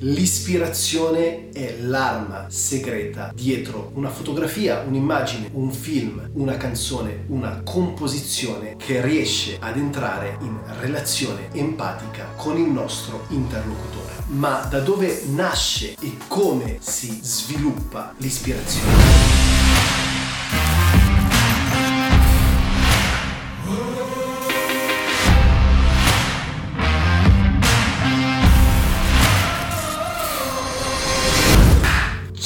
L'ispirazione è l'arma segreta dietro una fotografia, un'immagine, un film, una canzone, una composizione che riesce ad entrare in relazione empatica con il nostro interlocutore. Ma da dove nasce e come si sviluppa l'ispirazione?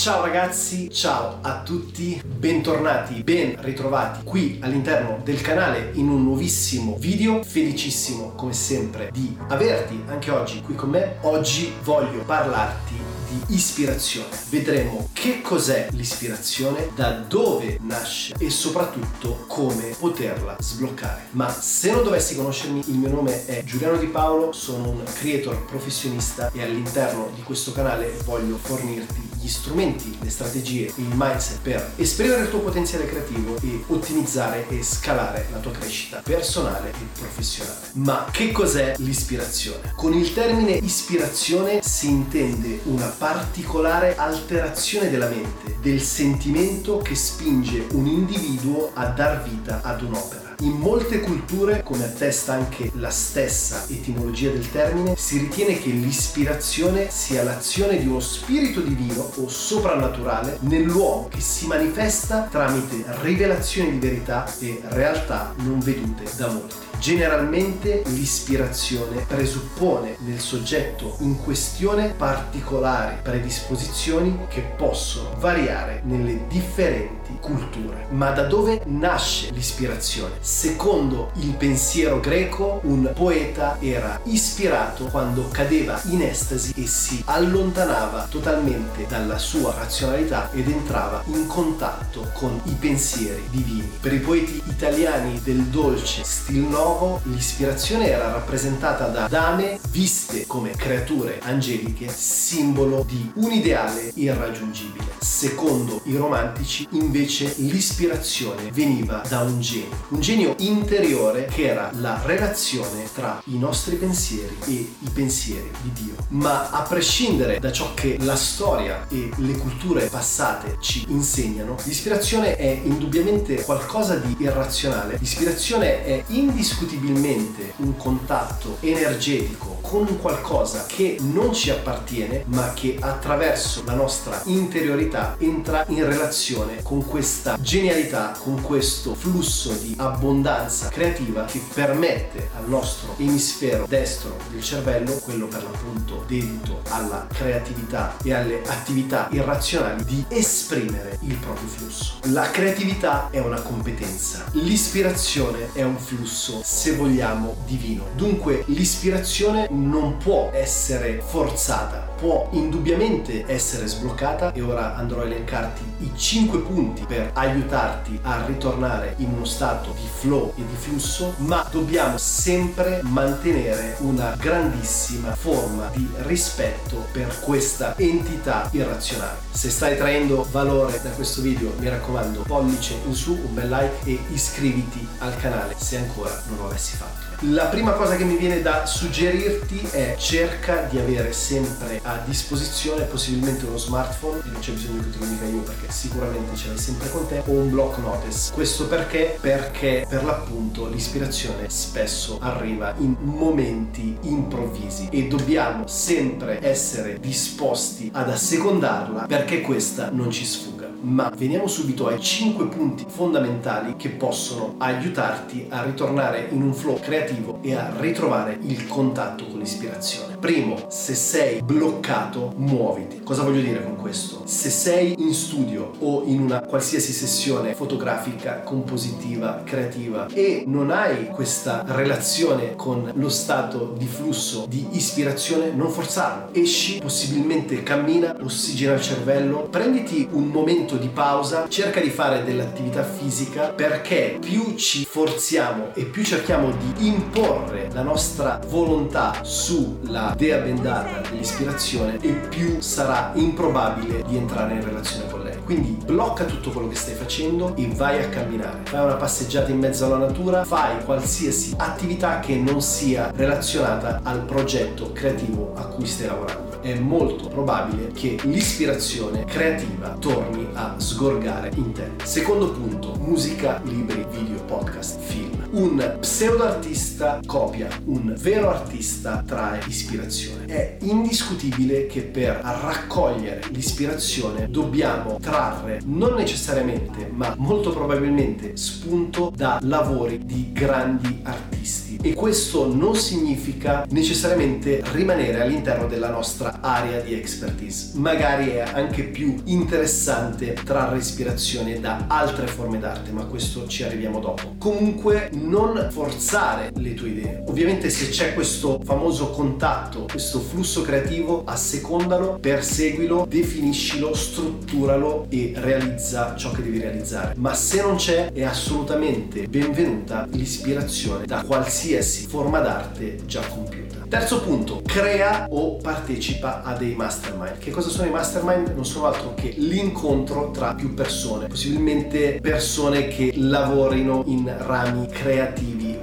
Ciao ragazzi, ciao a tutti, bentornati, ben ritrovati qui all'interno del canale in un nuovissimo video. Felicissimo come sempre di averti anche oggi qui con me. Oggi voglio parlarti di ispirazione. Vedremo che cos'è l'ispirazione, da dove nasce e soprattutto come poterla sbloccare. Ma se non dovessi conoscermi, il mio nome è Giuliano Di Paolo, sono un creator professionista e all'interno di questo canale voglio fornirti gli strumenti, le strategie, il mindset per esprimere il tuo potenziale creativo e ottimizzare e scalare la tua crescita personale e professionale. Ma che cos'è l'ispirazione? Con il termine ispirazione si intende una particolare alterazione della mente, del sentimento che spinge un individuo a dar vita ad un'opera. In molte culture, come attesta anche la stessa etimologia del termine, si ritiene che l'ispirazione sia l'azione di uno spirito divino o soprannaturale nell'uomo che si manifesta tramite rivelazioni di verità e realtà non vedute da molti. Generalmente l'ispirazione presuppone nel soggetto in questione particolari predisposizioni che possono variare nelle differenti culture. Ma da dove nasce l'ispirazione? Secondo il pensiero greco, un poeta era ispirato quando cadeva in estasi e si allontanava totalmente dalla sua razionalità ed entrava in contatto con i pensieri divini. Per i poeti italiani del dolce stil no nuovo l'ispirazione era rappresentata da dame viste come creature angeliche, simbolo di un ideale irraggiungibile. Secondo i romantici invece l'ispirazione veniva da un genio, un genio interiore che era la relazione tra i nostri pensieri e i pensieri di Dio. Ma a prescindere da ciò che la storia e le culture passate ci insegnano, l'ispirazione è indubbiamente qualcosa di irrazionale. L'ispirazione è indiscutibilmente un contatto energetico con qualcosa che non ci appartiene ma che attraverso la nostra interiorità entra in relazione con questa genialità, con questo flusso di abbondanza creativa che permette al nostro emisfero destro del cervello, quello per l'appunto dedito alla creatività e alle attività irrazionali, di esprimere il proprio flusso. La creatività è una competenza, l'ispirazione è un flusso se vogliamo, divino. Dunque l'ispirazione non può essere forzata, può indubbiamente essere sbloccata e ora andrò a elencarti i 5 punti per aiutarti a ritornare in uno stato di flow e di flusso, ma dobbiamo sempre mantenere una grandissima forma di rispetto per questa entità irrazionale. Se stai traendo valore da questo video, mi raccomando, pollice in su, un bel like e iscriviti al canale se ancora non lo avessi fatto. La prima cosa che mi viene da suggerirti è cerca di avere sempre a disposizione possibilmente uno smartphone, e non c'è bisogno che te lo dica io perché sicuramente ce l'hai sempre con te, o un block notice. Questo perché? Perché per l'appunto l'ispirazione spesso arriva in momenti improvvisi e dobbiamo sempre essere disposti ad assecondarla perché questa non ci sfugga ma veniamo subito ai 5 punti fondamentali che possono aiutarti a ritornare in un flow creativo e a ritrovare il contatto con l'ispirazione. Primo, se sei bloccato, muoviti. Cosa voglio dire con questo? Se sei in studio o in una qualsiasi sessione fotografica, compositiva, creativa e non hai questa relazione con lo stato di flusso di ispirazione, non forzarlo. Esci, possibilmente cammina, ossigena il cervello, prenditi un momento di pausa, cerca di fare dell'attività fisica perché più ci forziamo e più cerchiamo di imporre la nostra volontà sulla dea bendata dell'ispirazione e più sarà improbabile di entrare in relazione con lei. Quindi blocca tutto quello che stai facendo e vai a camminare. Fai una passeggiata in mezzo alla natura, fai qualsiasi attività che non sia relazionata al progetto creativo a cui stai lavorando. è molto probabile che l'ispirazione creativa torni a sgorgare in te. Secondo punto, musica, libri, video, podcast, film. Un pseudo artista copia, un vero artista trae ispirazione. È indiscutibile che per raccogliere l'ispirazione dobbiamo trarre non necessariamente, ma molto probabilmente spunto da lavori di grandi artisti. E questo non significa necessariamente rimanere all'interno della nostra area di expertise. Magari è anche più interessante trarre ispirazione da altre forme d'arte, ma questo ci arriviamo dopo. Comunque non forzare le tue idee. Ovviamente se c'è questo famoso contatto, questo flusso creativo, assecondalo, perseguilo, definiscilo, strutturalo e realizza ciò che devi realizzare. Ma se non c'è è assolutamente benvenuta l'ispirazione da qualsiasi forma d'arte già compiuta. Terzo punto, crea o partecipa a dei mastermind. Che cosa sono i mastermind? Non sono altro che l'incontro tra più persone, possibilmente persone che lavorino in rami creativi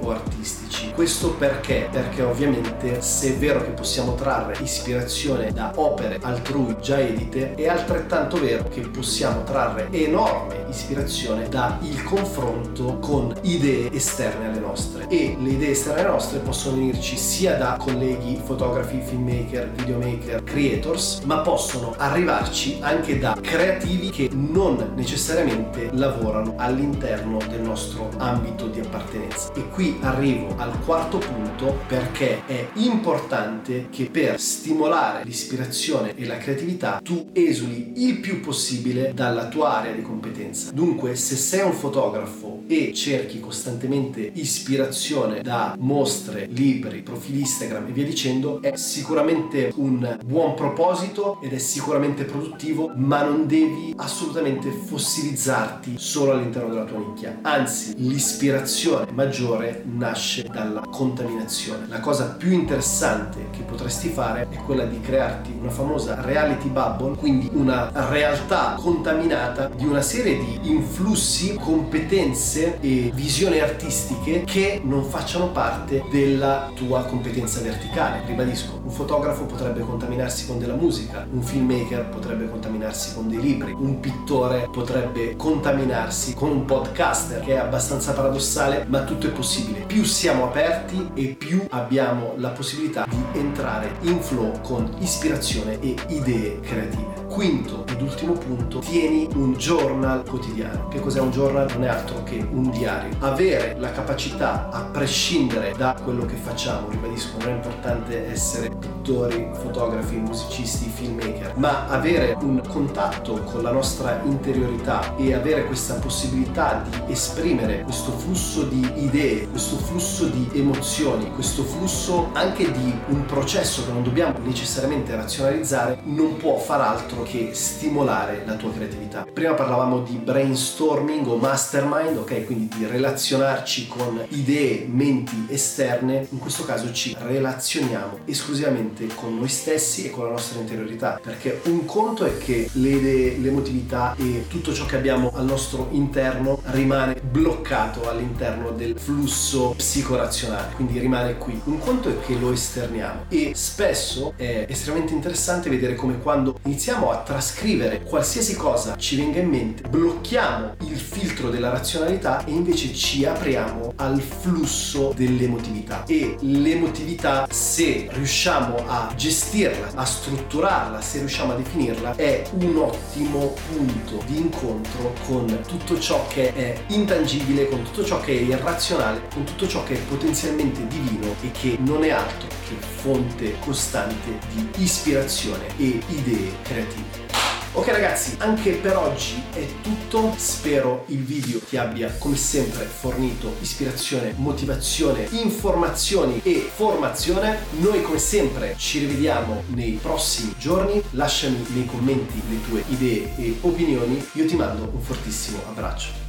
o artistici. Questo perché? Perché ovviamente se è vero che possiamo trarre ispirazione da opere altrui già edite, è altrettanto vero che possiamo trarre enorme ispirazione dal confronto con idee esterne alle nostre. E le idee esterne alle nostre possono venirci sia da colleghi fotografi, filmmaker, videomaker, creators, ma possono arrivarci anche da creativi che non necessariamente lavorano all'interno del nostro ambito di appartenenza. E qui arrivo al quarto punto perché è importante che per stimolare l'ispirazione e la creatività tu esuli il più possibile dalla tua area di competenza. Dunque, se sei un fotografo e cerchi costantemente ispirazione da mostre, libri, profili Instagram e via dicendo, è sicuramente un buon proposito ed è sicuramente produttivo, ma non devi assolutamente fossilizzarti solo all'interno della tua nicchia. Anzi, l'ispirazione maggiore nasce dalla contaminazione. La cosa più interessante che potresti fare è quella di crearti una famosa reality bubble, quindi una realtà contaminata di una serie di influssi, competenze e visioni artistiche che non facciano parte della tua competenza verticale. Ribadisco, un fotografo potrebbe contaminarsi con della musica, un filmmaker potrebbe contaminarsi con dei libri, un pittore potrebbe contaminarsi con un podcaster, che è abbastanza paradossale, ma tutto è possibile. Più siamo aperti aperti e più abbiamo la possibilità di entrare in flow con ispirazione e idee creative. Quinto ed ultimo punto, tieni un journal quotidiano. Che cos'è un journal? Non è altro che un diario. Avere la capacità, a prescindere da quello che facciamo, ribadisco, non è importante essere pittori, fotografi, musicisti, filmmaker, ma avere un contatto con la nostra interiorità e avere questa possibilità di esprimere questo flusso di idee, questo flusso di emozioni, questo flusso anche di un processo che non dobbiamo necessariamente razionalizzare, non può far altro che stimolare la tua creatività. Prima parlavamo di brainstorming o mastermind, ok? Quindi di relazionarci con idee, menti esterne, in questo caso ci relazioniamo esclusivamente con noi stessi e con la nostra interiorità, perché un conto è che le idee, l'emotività e tutto ciò che abbiamo al nostro interno rimane bloccato all'interno del flusso psicorazionale quindi rimane qui. Un conto è che lo esterniamo e spesso è estremamente interessante vedere come quando iniziamo a trascrivere qualsiasi cosa ci venga in mente, blocchiamo il filtro della razionalità e invece ci apriamo al flusso dell'emotività. E l'emotività, se riusciamo a gestirla, a strutturarla, se riusciamo a definirla, è un ottimo punto di incontro con tutto ciò che è intangibile, con tutto ciò che è irrazionale, con tutto ciò che è potenzialmente divino e che non è altro che fonte costante di ispirazione e idee creative. Ok ragazzi, anche per oggi è tutto, spero il video ti abbia come sempre fornito ispirazione, motivazione, informazioni e formazione. Noi come sempre ci rivediamo nei prossimi giorni, lasciami nei commenti le tue idee e opinioni, io ti mando un fortissimo abbraccio.